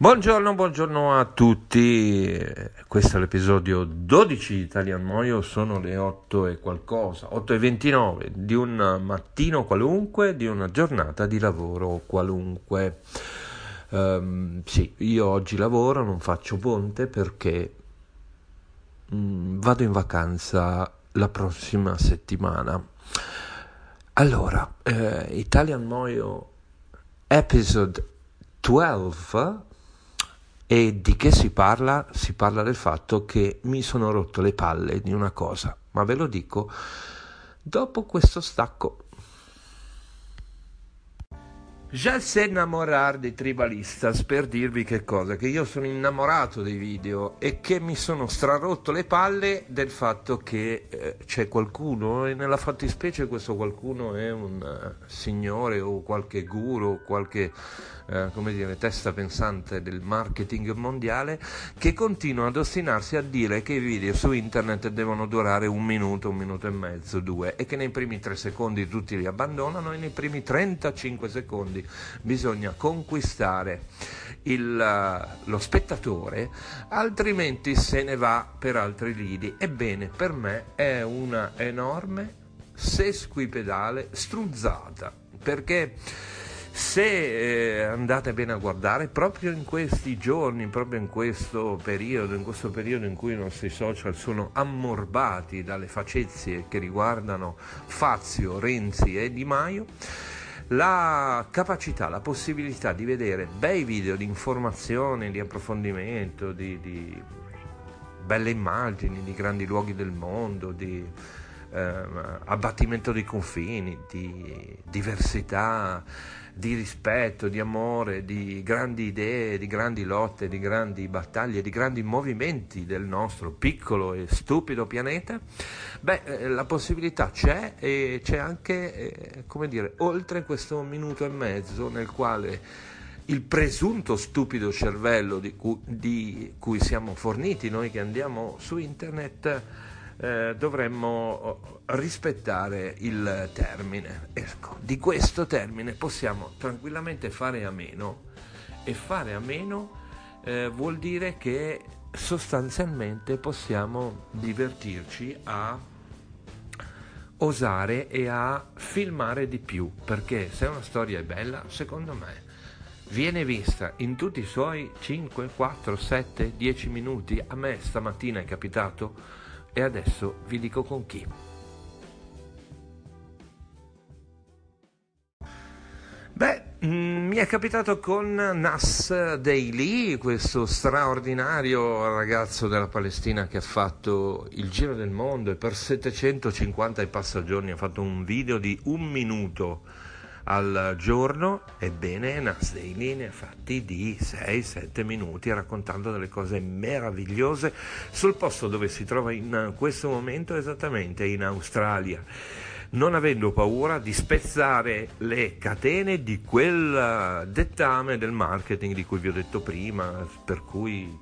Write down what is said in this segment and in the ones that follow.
Buongiorno, buongiorno a tutti. Questo è l'episodio 12 di Italian Moio, sono le 8 e qualcosa, 8 e 29 di un mattino qualunque, di una giornata di lavoro qualunque. Um, sì, io oggi lavoro, non faccio ponte perché um, vado in vacanza la prossima settimana. Allora, eh, Italian Moio episode 12 e di che si parla? Si parla del fatto che mi sono rotto le palle di una cosa, ma ve lo dico dopo questo stacco. Già sé innamorar di Tribalistas per dirvi che cosa, che io sono innamorato dei video e che mi sono strarotto le palle del fatto che eh, c'è qualcuno e nella fattispecie questo qualcuno è un uh, signore o qualche guru, qualche eh, come dire, testa pensante del marketing mondiale che continua ad ostinarsi a dire che i video su internet devono durare un minuto, un minuto e mezzo, due e che nei primi tre secondi tutti li abbandonano e nei primi 35 secondi bisogna conquistare il, eh, lo spettatore, altrimenti se ne va per altri lidi. Ebbene, per me è una enorme sesquipedale struzzata perché se eh, andate bene a guardare, proprio in questi giorni, proprio in questo periodo, in questo periodo in cui i nostri social sono ammorbati dalle facezie che riguardano Fazio, Renzi e Di Maio, la capacità, la possibilità di vedere bei video di informazione, di approfondimento, di, di belle immagini, di grandi luoghi del mondo, di eh, abbattimento dei confini, di diversità di rispetto, di amore, di grandi idee, di grandi lotte, di grandi battaglie, di grandi movimenti del nostro piccolo e stupido pianeta, beh, eh, la possibilità c'è e c'è anche, eh, come dire, oltre questo minuto e mezzo nel quale il presunto stupido cervello di cui, di cui siamo forniti noi che andiamo su internet eh, dovremmo rispettare il termine. Ecco, di questo termine possiamo tranquillamente fare a meno e fare a meno eh, vuol dire che sostanzialmente possiamo divertirci a osare e a filmare di più perché se una storia è bella secondo me viene vista in tutti i suoi 5, 4, 7, 10 minuti a me stamattina è capitato e adesso vi dico con chi. Beh, mm, mi è capitato con Nas Daily, questo straordinario ragazzo della Palestina che ha fatto il giro del mondo e per 750 e passa giorni ha fatto un video di un minuto al giorno, ebbene Nas Daily ne ha fatti di 6-7 minuti raccontando delle cose meravigliose sul posto dove si trova in questo momento esattamente in Australia. Non avendo paura di spezzare le catene di quel dettame del marketing di cui vi ho detto prima, per cui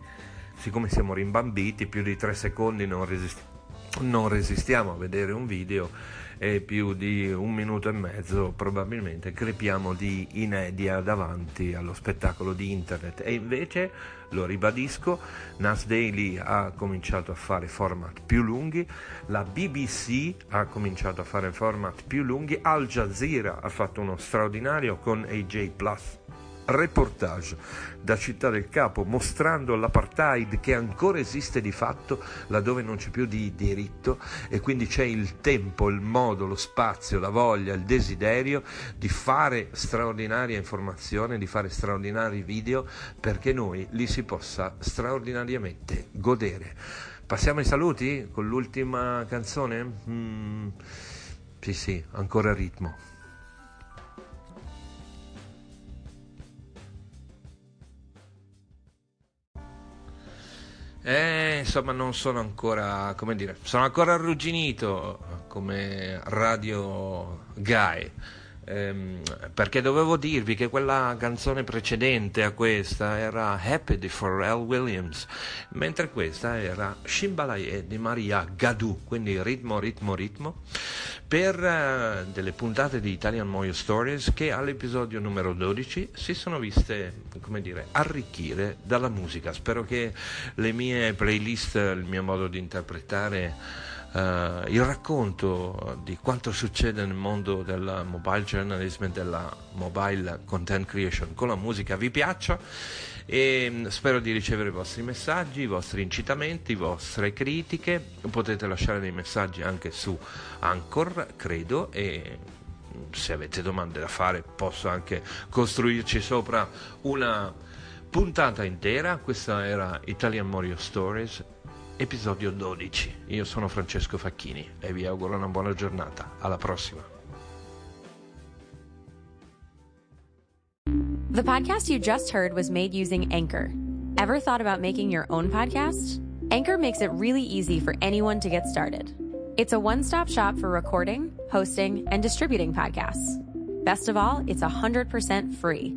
siccome siamo rimbambiti più di tre secondi non, resist- non resistiamo a vedere un video e più di un minuto e mezzo probabilmente crepiamo di inedia davanti allo spettacolo di internet. E invece lo ribadisco Nas Daily ha cominciato a fare format più lunghi la BBC ha cominciato a fare format più lunghi Al Jazeera ha fatto uno straordinario con AJ Plus reportage da Città del Capo mostrando l'apartheid che ancora esiste di fatto laddove non c'è più di diritto e quindi c'è il tempo, il modo, lo spazio, la voglia, il desiderio di fare straordinaria informazione, di fare straordinari video perché noi li si possa straordinariamente godere. Passiamo ai saluti con l'ultima canzone? Mm, sì, sì, ancora ritmo. Eh, insomma, non sono ancora, come dire, sono ancora arrugginito come radio guy. Ehm, perché dovevo dirvi che quella canzone precedente a questa era Happy di Pharrell Williams, mentre questa era Shimbalaye di Maria Gadou, quindi ritmo, ritmo, ritmo, per uh, delle puntate di Italian Moyo Stories che all'episodio numero 12 si sono viste, come dire, arricchire dalla musica. Spero che le mie playlist, il mio modo di interpretare Uh, il racconto di quanto succede nel mondo del mobile journalism e della mobile content creation con la musica vi piaccia e mm, spero di ricevere i vostri messaggi, i vostri incitamenti, le vostre critiche. Potete lasciare dei messaggi anche su Anchor, credo, e mm, se avete domande da fare posso anche costruirci sopra una puntata intera. Questa era Italian Morio Stories episodio 12. Io sono Francesco Facchini e vi auguro una buona giornata. Alla prossima. The podcast you just heard was made using Anchor. Ever thought about making your own podcast? Anchor makes it really easy for anyone to get started. It's a one stop shop for recording, hosting, and distributing podcasts. Best of all, it's 100% free.